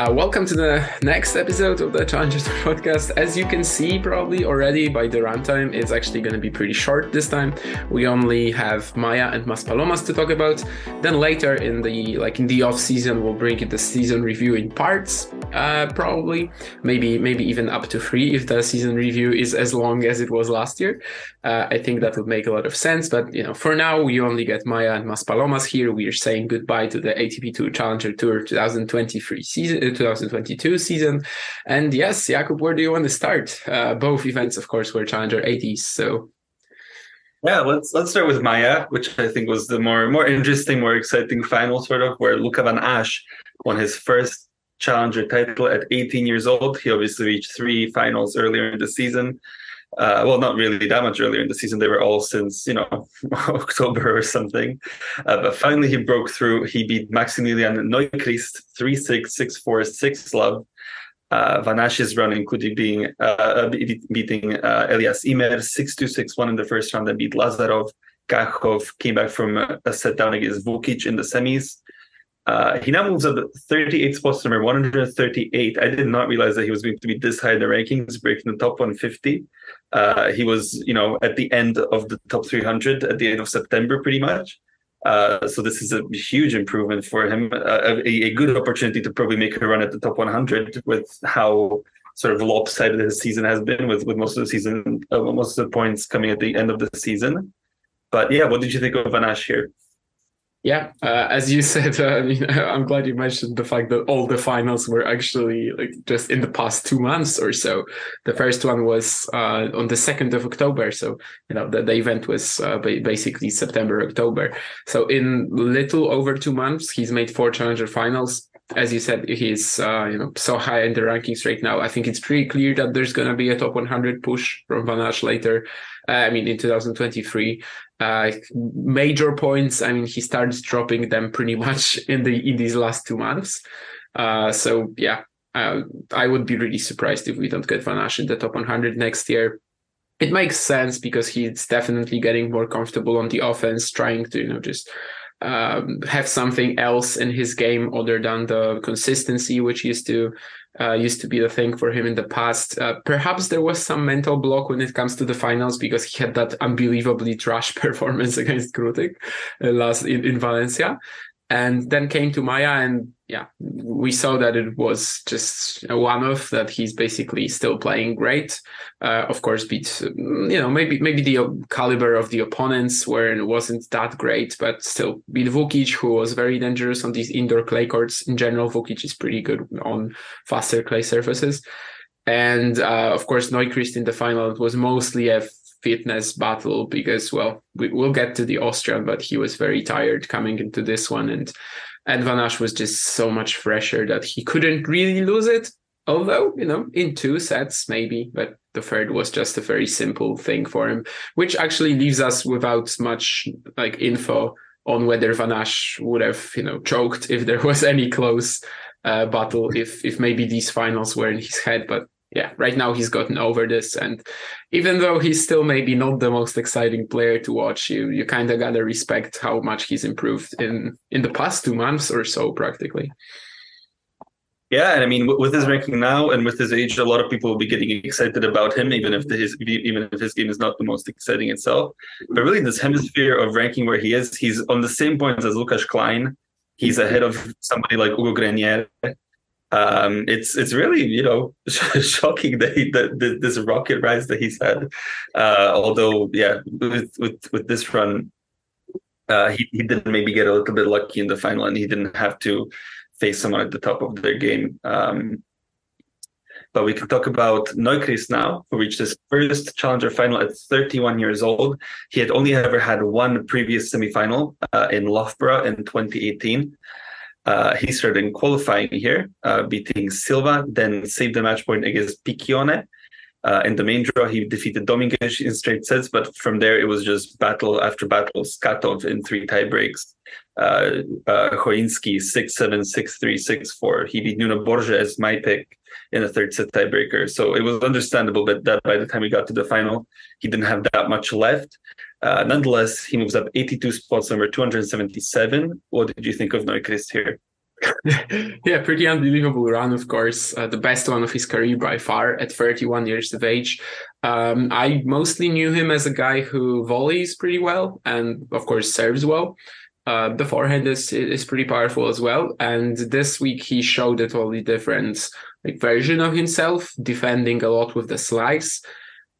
Uh, welcome to the next episode of the Challengers podcast. As you can see, probably already by the runtime, it's actually going to be pretty short this time. We only have Maia and Maspalomas to talk about. Then later in the like in the off season, we'll bring the season review in parts. Uh, probably, maybe maybe even up to three if the season review is as long as it was last year. Uh, I think that would make a lot of sense. But you know, for now, we only get Maia and Maspalomas here. We are saying goodbye to the ATP Tour Challenger Tour 2023 season 2022 season. And yes, Jakub, where do you want to start? Uh, both events, of course, were Challenger 80s. So yeah, let's let's start with Maia, which I think was the more more interesting, more exciting final, sort of, where Luca van Assche won his first challenger title at 18 years old. He obviously reached three finals earlier in the season uh, well, not really that much earlier in the season. They were all since you know October or something. Uh, but finally, he broke through. He beat Maximilian Neuchrist three six six four six love. Uh, Van Assche's run, including being uh, uh beating uh, Elias Ymer six two six one in the first round, and beat Lazarov. Gachov came back from a set down against Vukic in the semis. Uh, he now moves up 38 spots number 138. I did not realize that he was going to be this high in the rankings, breaking the top 150. Uh, he was, you know, at the end of the top 300 at the end of September, pretty much. Uh, so this is a huge improvement for him, uh, a, a, good opportunity to probably make a run at the top 100 with how sort of lopsided his season has been, with with most of the season, uh, most of the points coming at the end of the season. But yeah, what did you think of Van Assche here? Yeah, uh, as you said, uh, I'm glad you mentioned the fact that all the finals were actually like just in the past two months or so. The first one was uh, on the second of October, so you know the, the event was uh, basically September October. So in little over two months, he's made four challenger finals. As you said, he's uh, you know so high in the rankings right now. I think it's pretty clear that there's going to be a top 100 push from Van Assche later. Uh, I mean, in 2023 uh, major points. I mean, he starts dropping them pretty much in the in these last two months. Uh, so yeah, uh, I would be really surprised if we don't get Van Assche in the top 100 next year. It makes sense because he's definitely getting more comfortable on the offense, trying to you know just um, have something else in his game other than the consistency, which used to uh, used to be the thing for him in the past. Uh, perhaps there was some mental block when it comes to the finals because he had that unbelievably trash performance against Krutik uh, last in, in Valencia and then came to Maia, and yeah, we saw that it was just a one-off. That he's basically still playing great. Uh, of course, beat you know maybe maybe the caliber of the opponents where it wasn't that great, but still beat Vukic, who was very dangerous on these indoor clay courts. In general, Vukic is pretty good on faster clay surfaces. And uh, of course, Neuchrist in the final it was mostly a fitness battle because well we, will get to the Austrian but he was very tired coming into this one. And and Van was just so much fresher that he couldn't really lose it although you know in two sets maybe but the third was just a very simple thing for him which actually leaves us without much like info on whether Van Assche would have you know choked if there was any close uh, battle if if maybe these finals were in his head but yeah, right now he's gotten over this, and even though he's still maybe not the most exciting player to watch, you you kind of gotta respect how much he's improved in in the past two months or so, practically. Yeah, and I mean, with his ranking now and with his age, a lot of people will be getting excited about him, even if his even if his game is not the most exciting itself. But really, this hemisphere of ranking where he is, he's on the same points as Lukas Klein. He's ahead of somebody like Hugo Grenier um, it's it's really you know shocking that, he, that this rocket rise that he's had. Uh, although yeah, with with with this run, uh, he he did maybe get a little bit lucky in the final, and he didn't have to face someone at the top of their game. Um, But we can talk about Neuchrist now, who reached his first challenger final at 31 years old. He had only ever had one previous semifinal uh, in Loughborough in 2018. Uh, he started in qualifying here, uh, beating Silva, then saved the match point against Piccione. Uh, in the main draw, he defeated Dominguez in straight sets, but from there it was just battle after battle. Skatov in three tie breaks, uh, uh, 6 7, 6 3, 6 4. He beat Nuno Borges as my pick in a third set tiebreaker. So it was understandable that, that by the time we got to the final, he didn't have that much left. Uh, nonetheless, he moves up 82 spots, number 277. What did you think of Neuchrist here? yeah, pretty unbelievable run, of course. Uh, the best one of his career by far at 31 years of age. Um, I mostly knew him as a guy who volleys pretty well and, of course, serves well. Uh, the forehand is is pretty powerful as well. And this week he showed a totally different like version of himself, defending a lot with the slice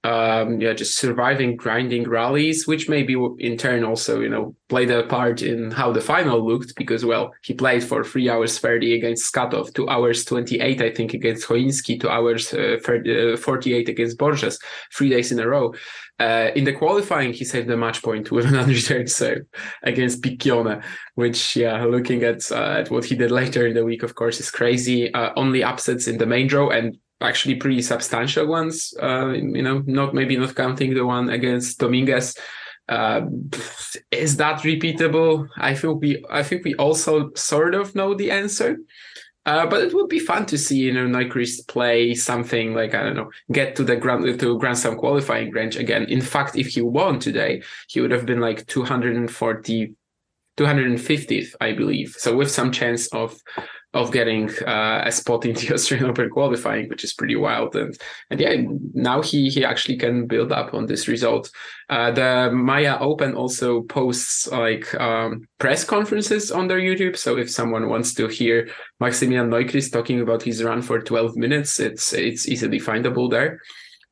um, yeah, just surviving grinding rallies, which maybe in turn also, you know, played a part in how the final looked because, well, he played for three hours 30 against Skatov, two hours 28, I think, against Choinski, two hours uh, 30, uh, 48 against Borges, three days in a row. Uh, in the qualifying, he saved the match point with an unreturned serve against Piccione, which, yeah, looking at uh, at what he did later in the week, of course, is crazy. Uh, only upsets in the main draw and actually pretty substantial ones. Uh, you know, not maybe not counting the one against Dominguez. Uh, is that repeatable? I think we I think we also sort of know the answer. Uh, but it would be fun to see, you know, Neuchrist play something like I don't know, get to the Grand to Grand Slam qualifying range again. In fact, if he won today, he would have been like 240, 250th, I believe. So with some chance of of getting uh, a spot in the Australian Open qualifying, which is pretty wild. And and yeah, now he he actually can build up on this result. Uh, the Maia Open also posts like um, press conferences on their YouTube. So if someone wants to hear Maximilian Neuchrist talking about his run for 12 minutes, it's it's easily findable there.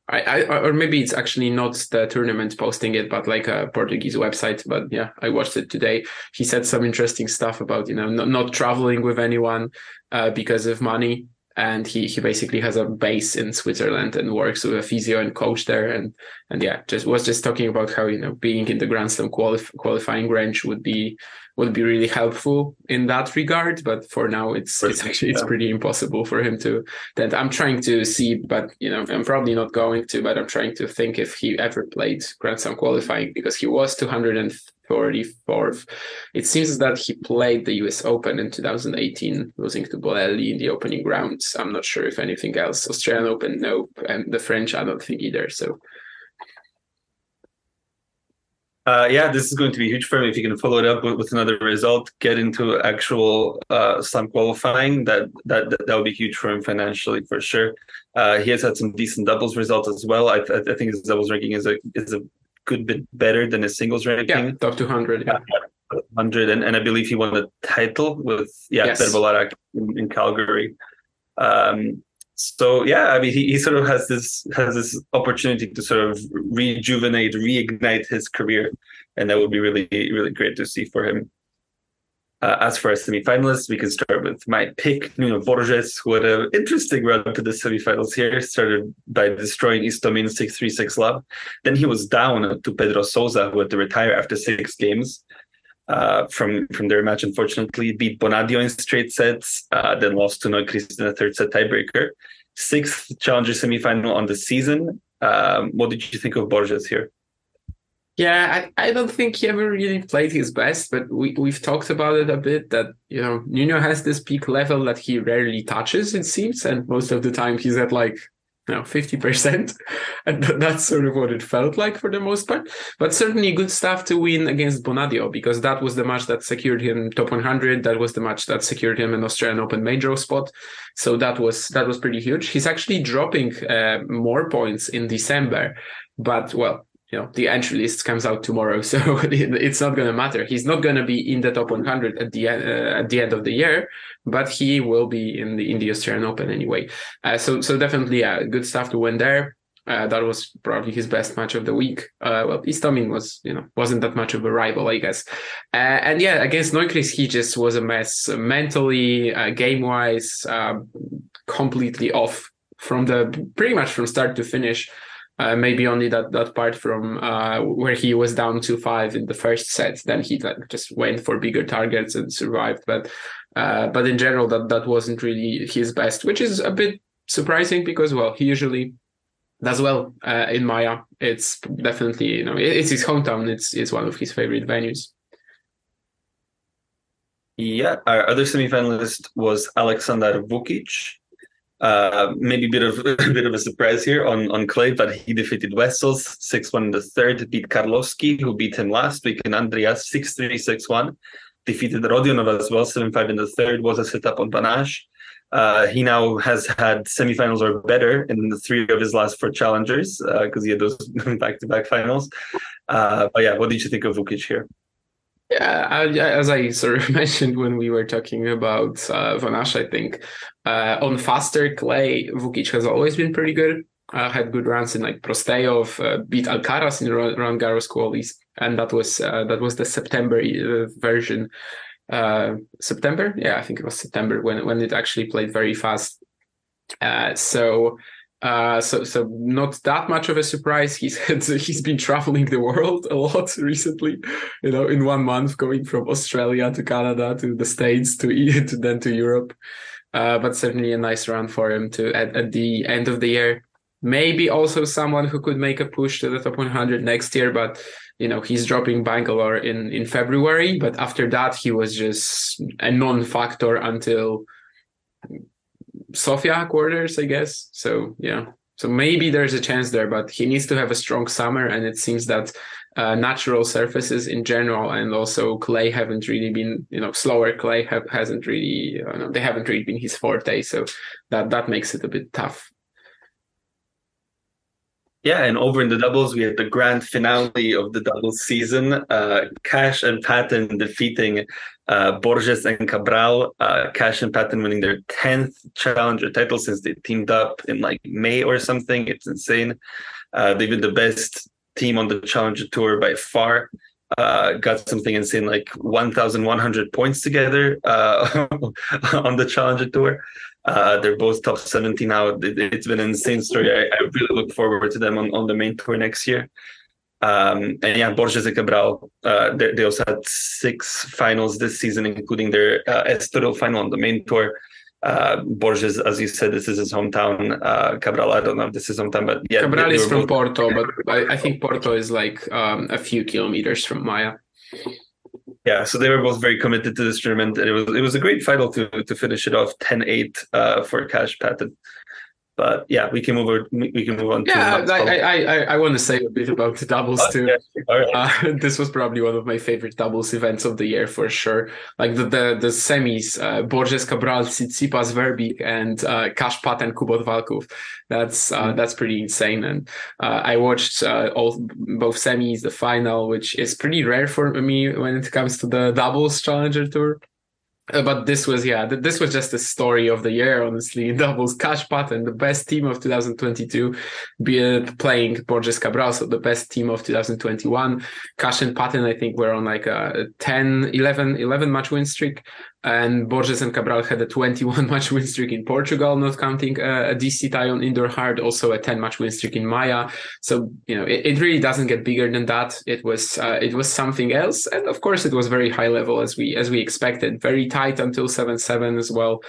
I, I, or maybe it's actually not the tournament posting it, but like a Portuguese website. But yeah, I watched it today. He said some interesting stuff about you know not, not traveling with anyone uh, because of money, and he he basically has a base in Switzerland and works with a physio and coach there, and and yeah, just was just talking about how you know being in the Grand Slam qualif- qualifying range would be would be really helpful in that regard. But for now, it's it's actually it's pretty impossible for him to. That I'm trying to see, but you know, I'm probably not going to. But I'm trying to think if he ever played Grand Slam qualifying because he was 234th. It seems that he played the U.S. Open in 2018, losing to Bolelli in the opening rounds. I'm not sure if anything else. Australian Open, nope, and the French, I don't think either. So uh, yeah, this is going to be huge for him if he can follow it up with, with another result, get into actual uh, slam qualifying. That, that that that would be huge for him financially for sure. Uh, he has had some decent doubles results as well. I, I think his doubles ranking is a is a good bit better than his singles ranking. Yeah, top two hundred. Yeah. 100 and, and I believe he won the title with yeah yes. in, in Calgary. Um, so yeah i mean he, he sort of has this has this opportunity to sort of rejuvenate reignite his career and that would be really really great to see for him uh, as for our semifinalists, we can start with my pick, Nuno Borges, who had an interesting run to the semifinals here. Started by destroying Istomin 6 3 6 love. Then he was down to Pedro Sousa, who had to retire after six games uh, from from their match. Unfortunately, beat Bonadio in straight sets, uh, then lost to Neuchrist in a third set tiebreaker. Sixth challenger semifinal on the season. Um, what did you think of Borges here? Yeah, I, I don't think he ever really played his best, but we, we've talked about it a bit that, you know, Nuno has this peak level that he rarely touches, it seems. And most of the time he's at like know, 50%. And that's sort of what it felt like for the most part. But certainly good stuff to win against Bonadio because that was the match that secured him top 100. That was the match that secured him an Australian Open major spot. So that was that was pretty huge. He's actually dropping uh, more points in December, but well, you know the entry list comes out tomorrow so it's not going to matter he's not going to be in the top 100 at the uh, at the end of the year but he will be in the in australian open anyway uh, so so definitely yeah good stuff to win there uh, that was probably his best match of the week. Uh, well, Istomin was, you know, wasn't that much of a rival, I guess. Uh, and yeah, against Neuchrist, he just was a mess mentally, uh, game wise, um, completely off from the pretty much from start to finish. Uh, maybe only that that part from uh, where he was down to five in the first set. Then he like, just went for bigger targets and survived. But uh, but in general, that that wasn't really his best, which is a bit surprising because well, he usually does well uh, in Maia. It's definitely you know it's his hometown. It's it's one of his favorite venues. Yeah, our other semifinalist was Alexander Vukic. Uh, maybe a bit of a bit of a surprise here on, on clay, but he defeated Wessels 6 1 in the third, beat Karlovsky, who beat him last week, and Andreas 6 3 6 1. Defeated Rodionov as well, 7 5 in the third, was a setup on Van Assche. Uh, he now has had semifinals or better in the three of his last four challengers because uh, he had those back to back finals. Uh, but yeah, what did you think of Vukic here? Yeah, as I sort of mentioned when we were talking about uh, Van Assche, I think uh, on faster clay, Vukic has always been pretty good. Uh, had good runs in like Prostejov, uh, beat Alcaraz in Roland Garros qualies, and that was uh, that was the September uh, version. Uh, September, yeah, I think it was September when when it actually played very fast. Uh, so uh, so so not that much of a surprise. He's had, he's been traveling the world a lot recently. You know, in one month, going from Australia to Canada to the States to, to then to Europe. Uh, but certainly a nice run for him to at, at the end of the year. Maybe also someone who could make a push to the top 100 next year, but you know he's dropping Bangalore in in February. But after that, he was just a non-factor until Sofia quarters, I guess. So yeah, so maybe there's a chance there, but he needs to have a strong summer, and it seems that uh, natural surfaces in general and also clay haven't really been, you know, slower clay have, hasn't really, uh, they haven't really been his forte. So that that makes it a bit tough. Yeah, and over in the doubles, we had the grand finale of the doubles season. Uh, Cash and Patton defeating uh, Borges and Cabral. Uh, Cash and Patton winning their 10th challenger title since they teamed up in like May or something. It's insane. Uh, they've been the best team on the challenger tour by far. Uh, got something insane like 1,100 points together uh, on the challenger tour. Uh, they're both top 70 now. It, has been an insane story. I, I, really look forward to them on, on the main tour next year. Um, and yeah, Borges and Cabral, uh, they, they, also had six finals this season, including their uh, Estoril final on the main tour. Uh, Borges, as you said, this is his hometown. Uh, Cabral, I don't know if this is hometown, but yeah. Cabral is from both... Porto, but I, I, think Porto is like um, a few kilometers from Maia. yeah, so they were both very committed to this tournament, and it was it was a great final to to finish it off 10-8 uh, for Cash Patton. But yeah, we can move over. We can move on. Yeah, to I, I, I I want to say a bit about the doubles oh, too. Right. Uh, this was probably one of my favorite doubles events of the year for sure. Like the the, the semis, uh, Borges Cabral, Tsitsipas Verbi, and uh, Cash Patton Kubot Valkov. That's uh, mm that's pretty insane. And uh, I watched uh, all both semis, the final, which is pretty rare for me when it comes to the doubles challenger tour. Uh, but this was yeah this was just the story of the year honestly. Doubles cash patton the best team of 2022 be playing borges cabral so the best team of 2021 cash and patton i think were on like a 10 11 11 match win streak and Borges and Cabral had a 21 match win streak in Portugal, not counting uh, a DC tie on indoor hard, also a 10 match win streak in Maia. So you know it, it really doesn't get bigger than that. It was uh, it was something else, and of course it was very high level as we as we expected, very tight until seven seven as well.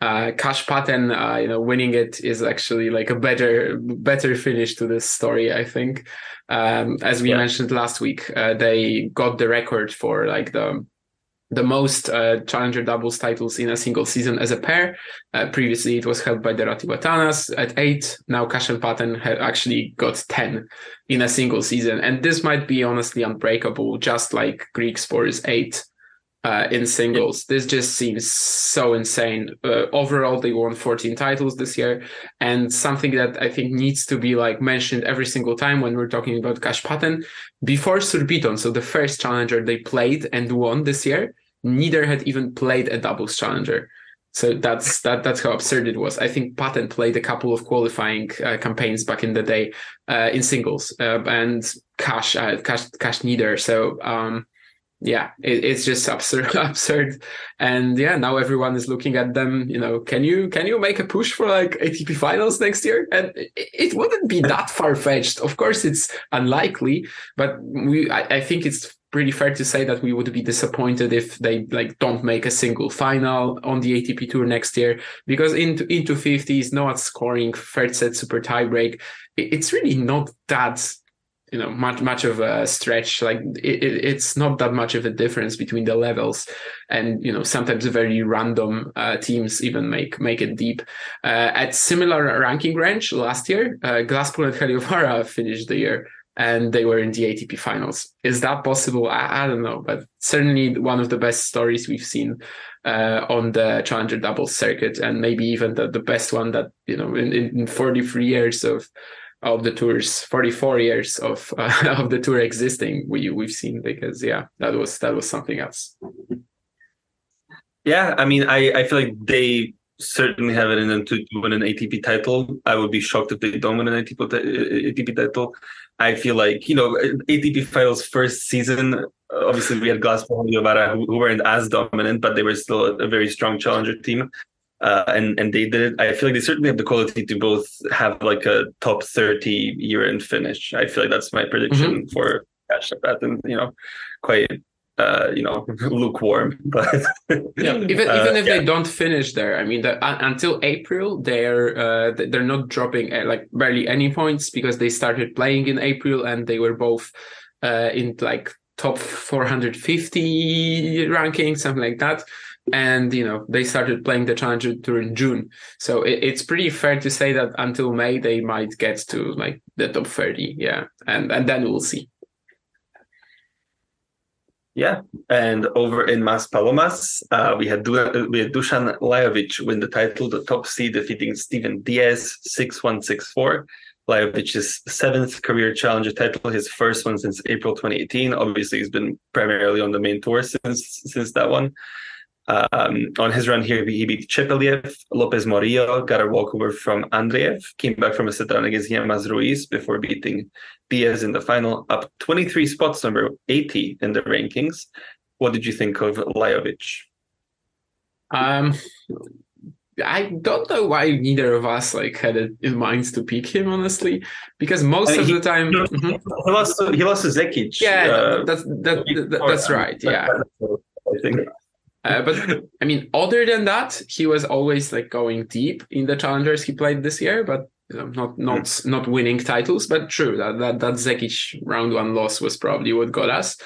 Uh, Cash Patton, uh, you know, winning it is actually like a better better finish to this story, I think. Um, as we yeah. mentioned last week, uh, they got the record for like the the most uh, challenger doubles titles in a single season as a pair. Uh, previously, it was held by the Ratiwatanas at eight. Now, Cash and Patton have actually got 10 in a single season. And this might be honestly unbreakable, just like Griekspoor's eight uh, in singles. This just seems so insane. Uh, overall, they won 14 titles this year. And something that I think needs to be like mentioned every single time when we're talking about Cash Patton, before Surbiton, so the first challenger they played and won this year, neither had even played a doubles challenger. So that's that. That's how absurd it was. I think Patton played a couple of qualifying uh, campaigns back in the day uh, in singles, uh, and Cash, uh, Cash, Cash neither. So um, yeah, it, it's just absurd, absurd. And yeah, now everyone is looking at them. You know, can you can you make a push for like ATP finals next year? And it, it wouldn't be that far fetched. Of course, it's unlikely, but we I, I think it's pretty fair to say that we would be disappointed if they like don't make a single final on the ATP tour next year because into into 50s, not scoring, third set super tiebreak. It's really not that you know much much of a stretch. Like it, it, it's not that much of a difference between the levels. And you know sometimes very random uh, teams even make make it deep. Uh, at similar ranking range last year uh, Glasspool and Heliövaara finished the year and they were in the ATP finals. Is that possible? I, I, don't know, but certainly one of the best stories we've seen uh, on the Challenger doubles circuit, and maybe even the, the best one that you know in, in 43 years of of the tours 44 years of uh, of the tour existing we we've seen because yeah that was that was something else yeah i mean i i feel like they certainly have it in them to win an ATP title. I would be shocked if they don't win an ATP, ATP title. I feel like, you know, ATP finals first season, obviously we had Glasspool and Heliövaara who, who weren't as dominant, but they were still a, a very strong challenger team uh, and and they did it. I feel like they certainly have the quality to both have like a top thirty year end finish. I feel like that's my prediction mm-hmm. for Cash and you know, quite uh, you know, lukewarm. But yeah, even uh, even if yeah. they don't finish there, I mean, the, uh, until April, they're uh, they're not dropping uh, like barely any points because they started playing in April and they were both uh, in like top 450 ranking, something like that and you know they started playing the challenger tour in june so it, it's pretty fair to say that until may they might get to like the top 30 yeah and and then we'll see yeah and over in Maspalomas uh, we had du- we had Dusan Lajovic win the title the top seed defeating Steven Diez 6164 Lajovic's seventh career challenger title, his first one since April 2018. Obviously, he's been primarily on the main tour since since that one. Um, on his run here, he beat Chepeliev, Lopez Morillo, got a walkover from Andreev, came back from a set down against Llamas Ruiz before beating Diez in the final, up 23 spots, number 80 in the rankings. What did you think of Lajovic? Um, I don't know why neither of us like had it in mind to pick him, honestly, because most I mean, of he, the time he, mm-hmm. he lost to, he lost to Zekic. Yeah, uh, that's that, that, that's right. Yeah, I think uh, but I mean, other than that, he was always like going deep in the challengers he played this year. But not not mm. not winning titles, but true that that that Zekic round one loss was probably what got us.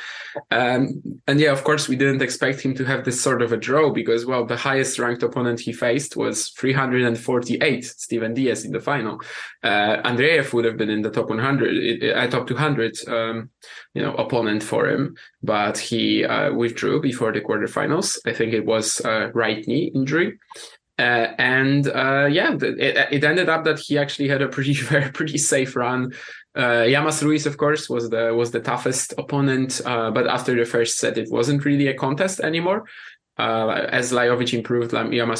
Um, and yeah, of course, we didn't expect him to have this sort of a draw because well, the highest ranked opponent he faced was 348, Steven Diez in the final. Uh, Andreev would have been in the top 100, uh, top 200, um, you know, opponent for him, but he uh, withdrew before the quarterfinals. I think it was a right knee injury. Uh, and uh, yeah, it, it, ended up that he actually had a pretty very pretty safe run. Uh, Llamas Ruiz, of course, was the was the toughest opponent, uh, but after the first set, it wasn't really a contest anymore uh, as Lajovic improved,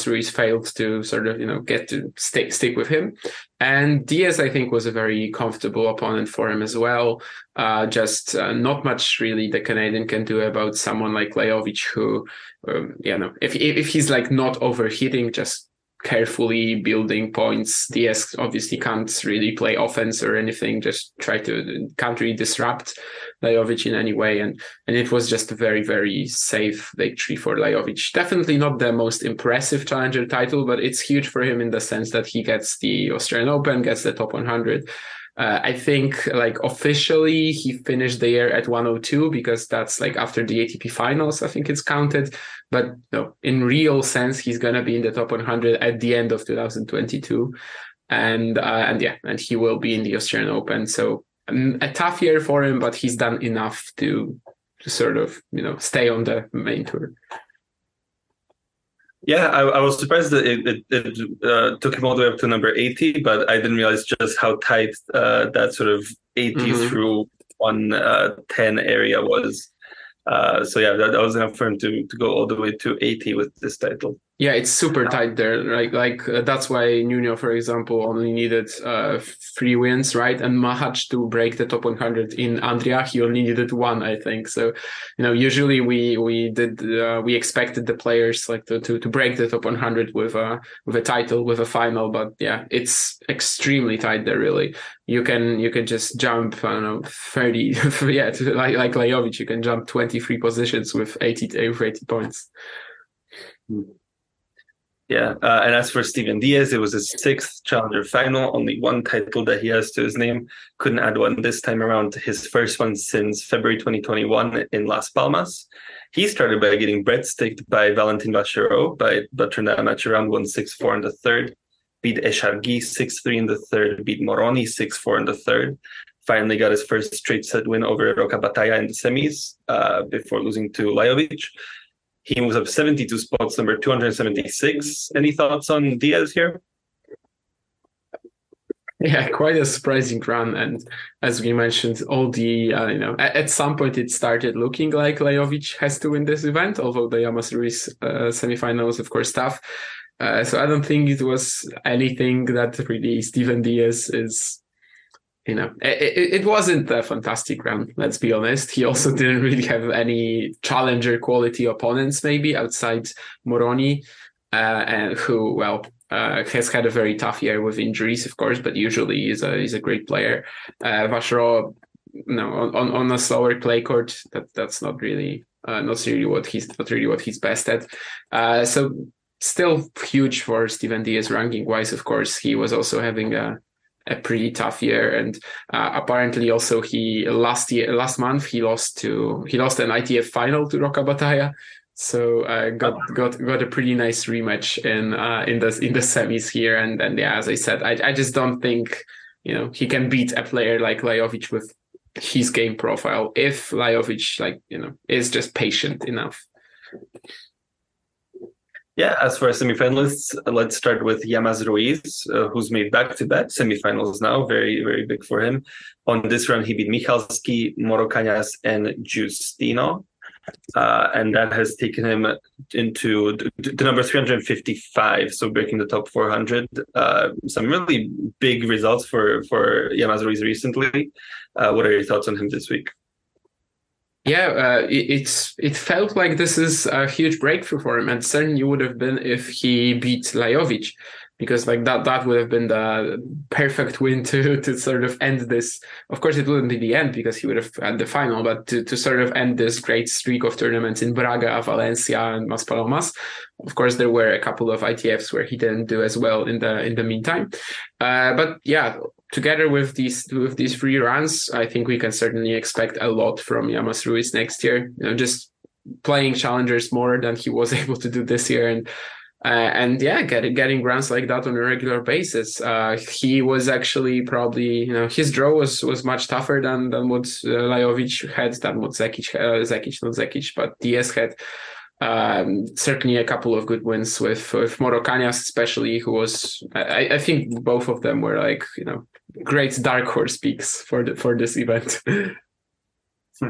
Ruiz failed to sort of you know get to stick stick with him, and Diez I think was a very comfortable opponent for him as well. Uh, just uh, not much really the Canadian can do about someone like Lajovic, who um, you know if if he's like not overheating, just carefully building points. Diez obviously can't really play offense or anything, just try to can't really disrupt Lajovic in any way. And and it was just a very, very safe victory for Lajovic. Definitely not the most impressive challenger title, but it's huge for him in the sense that he gets the Australian Open, gets the top 100. Uh, I think like officially he finished the year at 102 because that's like after the ATP finals, I think it's counted. But no, in real sense, he's gonna be in the top 100 at the end of 2022, and uh, and yeah, and he will be in the Australian Open. So um, a tough year for him, but he's done enough to to sort of you know stay on the main tour. Yeah, I, I was surprised that it, it, it uh, took him all the way up to number 80, but I didn't realize just how tight uh, that sort of 80 mm-hmm. through 110 uh, area was. Uh, so yeah, that, that, was enough for him to, to go all the way to 80 with this title. Yeah, it's super tight there. Like, like uh, that's why Nuno, for example, only needed uh, three wins, right? And Machac to break the top 100 in Andria, he only needed one, I think. So, you know, usually we we did uh, we expected the players like to, to to break the top 100 with a with a title, with a final. But yeah, it's extremely tight there. Really, you can you can just jump. I don't know, 30. yeah, like like Lajovic, you can jump 23 positions with 80 with 80 points. Hmm. Yeah, uh, and as for Steven Diez, it was his sixth challenger final, only one title that he has to his name. Couldn't add one this time around, his first one since February 2021 in Las Palmas. He started by getting breadsticked by Valentin Vacherot, but, but turned that match around, won 6 4 in the third, beat Echargui 6 3 in the third, beat Moroni 6 4 in the third. Finally got his first straight set win over Roca Batalla in the semis uh, before losing to Lajovic. He moves up 72 spots, number 276. Any thoughts on Diez here? Yeah, quite a surprising run, and as we mentioned, all the uh, you know at, at, some point it started looking like Lajovic has to win this event, although the Llamas Ruiz uh, of course tough. Uh, so I don't think it was anything that really Steven Diez is you know, it, it, wasn't a fantastic round. Let's be honest. He also didn't really have any challenger quality opponents, maybe outside Moroni, uh, and who, well, uh, has had a very tough year with injuries, of course, but usually he's a he's a great player. Uh, Vacherot, no, on, on a slower clay court, that that's not really uh, not really what he's not really what he's best at. Uh, so still huge for Steven Diez ranking wise. Of course, he was also having a a pretty tough year. And uh, apparently, also he last year, last month, he lost to he lost an ITF final to Roca Batalla. So uh, got got got a pretty nice rematch in uh, in the in the semis here. And and yeah, as I said, I I just don't think you know he can beat a player like Lajovic with his game profile if Lajovic like you know is just patient enough. Yeah, as for semifinalists, let's start with Llamas Ruiz, uh, who's made back-to-back semifinals now. Very, very big for him. On this run, he beat Michalski, Moro Cañas, and Justino. Uh, and that has taken him into the number 355, so breaking the top 400. Uh, some really big results for for Llamas Ruiz recently. Uh, what are your thoughts on him this week? Yeah, uh, it, it's it felt like this is a huge breakthrough for him, and certainly would have been if he beat Lajovic, because like that that would have been the perfect win to to sort of end this. Of course, it wouldn't be the end because he would have had the final, but to, to sort of end this great streak of tournaments in Braga, Valencia, and Maspalomas. Of course, there were a couple of ITFs where he didn't do as well in the in the meantime. Uh, but yeah, together with these with these three runs, I think we can certainly expect a lot from Llamas Ruiz next year. You know, just playing challengers more than he was able to do this year, and uh, and yeah, getting getting runs like that on a regular basis. Uh, he was actually probably you know his draw was was much tougher than than what uh, Lajovic had, than what Zekic uh, Zekic not Zekic, but Diez had um, certainly a couple of good wins with with Moro Cañas, especially who was I, I, think both of them were like you know great dark horse peaks for the for this event.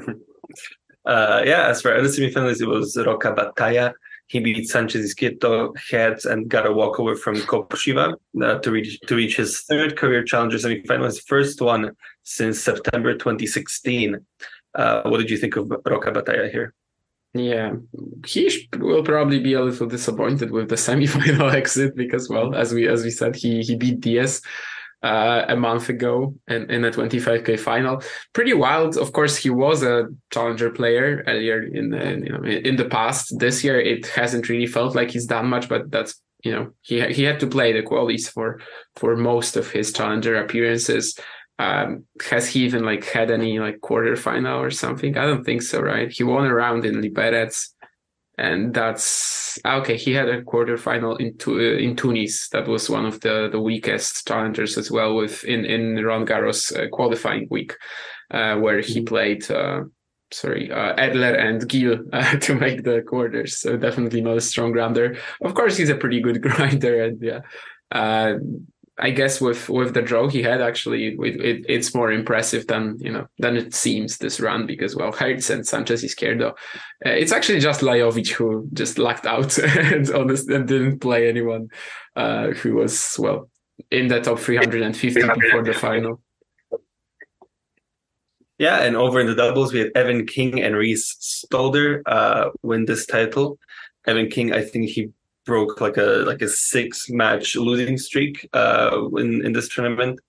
uh, yeah, as for other semifinals, it was Roca Batalla. He beat Sanchez Izquierdo heads and got a walkover from Kopšiva uh, to reach to reach his third career challenger semifinal, his first one since September 2016. Uh, what did you think of Roca Batalla here? Yeah, he will probably be a little disappointed with the semi-final exit because, well, as we as we said, he he beat Diez uh, a month ago in, in a 25k final. Pretty wild. Of course, he was a challenger player earlier in the you know in the past. This year, it hasn't really felt like he's done much, but that's you know he he had to play the qualities for for most of his challenger appearances. Um, has he even like had any like quarterfinal or something? I don't think so, right? He won a round in Liberec, and that's okay. He had a quarterfinal in uh, in Tunis. That was one of the the weakest challengers as well, with in in Roland Garros uh, qualifying week, uh, where he mm-hmm. played. Uh, sorry, uh, Edler and Gil uh, to make the quarters. So definitely not a strong grounder. Of course, he's a pretty good grinder, and yeah, uh, I guess with with the draw he had, actually, it, it, it's more impressive than you know than it seems this run because well, Hertz and Sanchez is Izquierdo, uh, it's actually just Lajovic who just lucked out and, honest, and didn't play anyone uh, who was well in the top 350 before the final. Yeah, and over in the doubles, we had Evan King and Reese Stalder uh, win this title. Evan King, I think he broke like a like a six match losing streak uh, in in this tournament.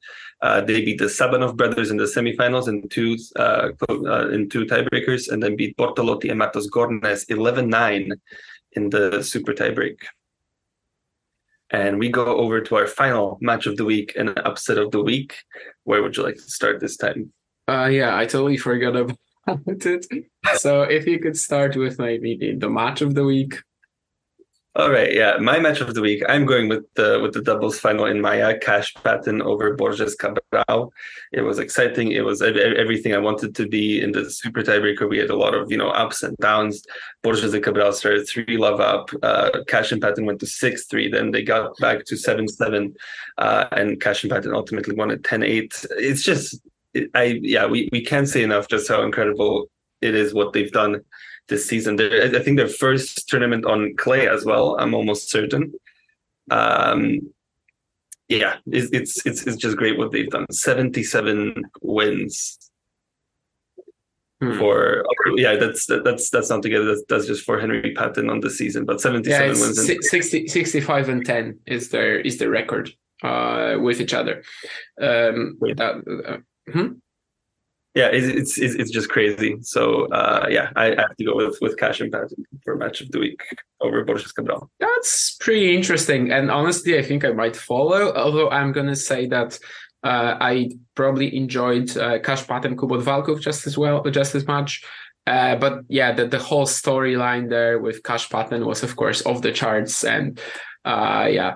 Uh, they beat the Sabanov brothers in the semifinals in two uh, uh, in two tiebreakers, and then beat Bortolotti and Matos Gornes 11-9 in the super tiebreak. And we go over to our final match of the week and upset of the week. Where would you like to start this time? Uh, yeah, I totally forgot about it. So if you could start with maybe the, the match of the week. All right, yeah, my match of the week. I'm going with the with the doubles final in Maia, Cash Patton over Borges Cabral. It was exciting. It was everything I wanted to be in the super tiebreaker. We had a lot of you know ups and downs. Borges and Cabral started three love up. Uh, Cash and Patton went to six three. Then they got back to seven seven, uh, and Cash and Patton ultimately won at 10-8. It's just I yeah we we can't say enough just how incredible it is what they've done this season. They're, I think their first tournament on clay as well. I'm almost certain. Um, yeah, it's, it's it's it's just great what they've done. Seventy seven wins. Hmm. For yeah, that's that's that's not together. That's, that's just for Henry Patton on the season, but seventy-seven yeah, wins. And 60, 65 and ten is their is the record uh, with each other. Um, that, uh, hmm? Yeah, it's, it's it's just crazy. So uh, yeah, I, I, have to go with with Cash and Patton for match of the week over Borges Cabral. That's pretty interesting, and honestly, I think I might follow. Although I'm gonna say that uh, I probably enjoyed uh, Cash Patton Kubot Valkov just as well, just as much. Uh, but yeah, the, the whole storyline there with Cash Patton was, of course, off the charts, and uh, yeah,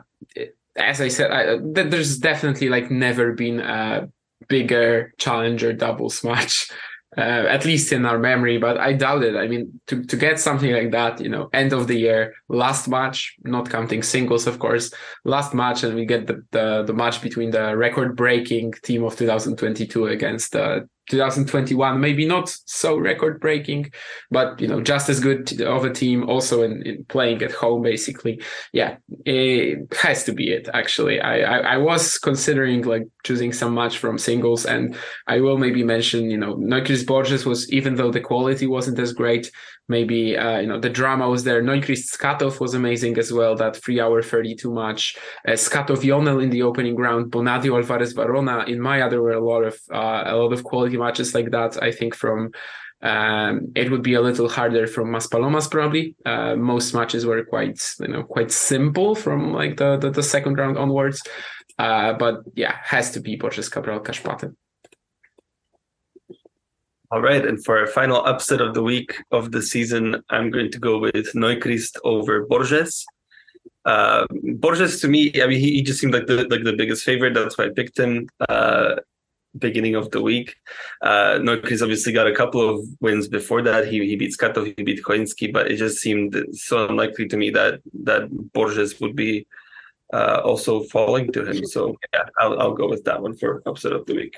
as I said, I, there's definitely like never been a bigger challenger doubles match, uh, at least in our memory. But I doubt it. I mean, to, to get something like that, you know, end of the year, last match, not counting singles, of course, last match, and we get the the, the match between the record breaking team of 2022 against the 2021 maybe not so record breaking but you know just as good of a team also in, in, playing at home basically. Yeah it has to be it actually. I, I, I was considering like choosing some match from singles and i will maybe mention you know Neuchrist Borges was even though the quality wasn't as great maybe uh, you know the drama was there. Neuchrist Skatov was amazing as well. That three hour thirty two match. Uh, Skatov Yonel in the opening round. Bonadio Alvarez Varona. In Maia there were a lot of uh, a lot of quality matches like that. I think from um, it would be a little harder from Maspalomas probably. Uh, most matches were quite you know quite simple from like the the, the second round onwards. Uh, but yeah, has to be Borges Cabral Cash Patton. All right, and for our final upset of the week of the season, I'm going to go with Neuchrist over Borges. Uh, Borges to me, I mean, he, he, just seemed like the like the biggest favorite. That's why I picked him. Uh, beginning of the week, uh, obviously got a couple of wins before that. He he beat Skatov, he beat Choinski, but it just seemed so unlikely to me that that Borges would be uh, also falling to him. So yeah, I'll I'll go with that one for upset of the week.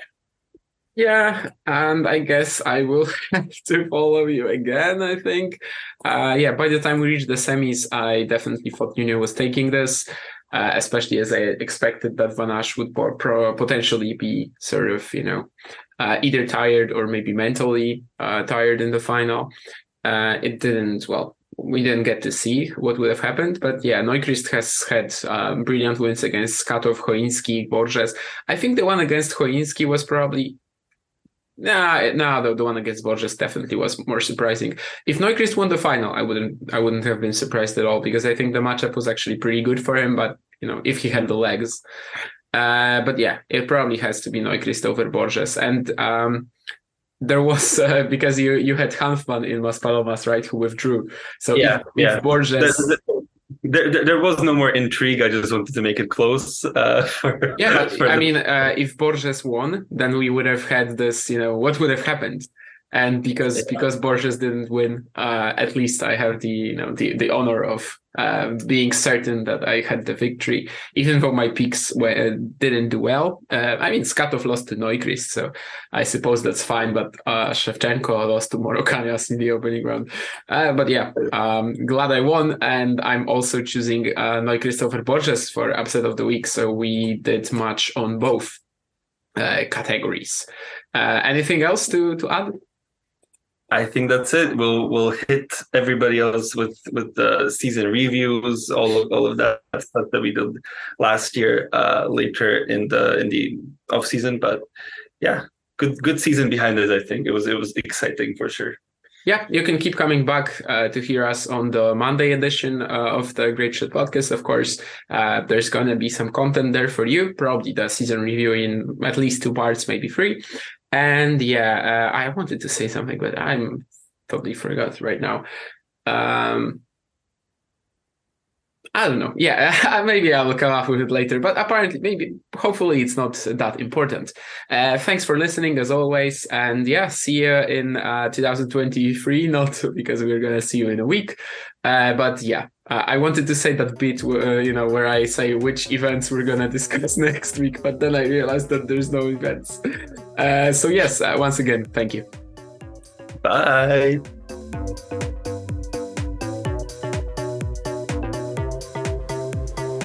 Yeah, and I guess I will have to follow you again. I think, uh, yeah. By the time we reached the semis, I definitely thought Nuno was taking this, uh, especially as I expected that Van Assche would pro- potentially be sort of, you know, uh, either tired or maybe mentally uh, tired in the final. Uh, it didn't. Well, we didn't get to see what would have happened. But yeah, Neuchrist has had um, brilliant wins against Skatov, Choinski, Borges. I think the one against Choinski was probably Nah, nah, the, the one against Borges definitely was more surprising. If Neuchrist won the final, I wouldn't I wouldn't have been surprised at all because I think the matchup was actually pretty good for him, but you know, if he had the legs. Uh, but yeah, it probably has to be Neuchrist over Borges. And um, there was uh, because you you had Hanfmann in Maspalomas, right, who withdrew. So yeah, if, yeah. If Borges there, there, was no more intrigue. I just wanted to make it close. Uh, for, yeah, but, for I the... mean, uh, if Borges won, then we would have had this. You know, what would have happened? And because yeah. because Borges didn't win, uh, at least I have the you know the the honor of uh, being certain that I had the victory, even though my picks were, didn't do well. Uh, I mean, Skatov lost to Neuchrist, so I suppose that's fine. But uh, Shevchenko lost to Moro Cañas in the opening round. Uh, but yeah, um, glad I won, and I'm also choosing uh, Neuchrist over Borges for upset of the week. So we did much on both uh, categories. Uh, anything else to to add? I think that's it. We'll we'll hit everybody else with with the season reviews, all of all of that stuff that we did last year uh, later in the in the off season. But yeah, good good season behind us. I think it was it was exciting for sure. Yeah, you can keep coming back uh, to hear us on the Monday edition uh, of the Great Shot podcast. Of course, uh, there's going to be some content there for you, probably the season review in at least two parts, maybe three. And yeah, uh, I wanted to say something, but I'm totally forgot right now. Um, I don't know. Yeah, maybe I will come up with it later. But apparently, maybe, hopefully, it's not that important. Uh, thanks for listening as always, and yeah, see you in uh, 2023. Not because we're gonna see you in a week, uh, but yeah, uh, I wanted to say that bit, uh, you know, where I say which events we're gonna discuss next week, but then I realized that there's no events. Uh, so yes, once again, thank you. Bye.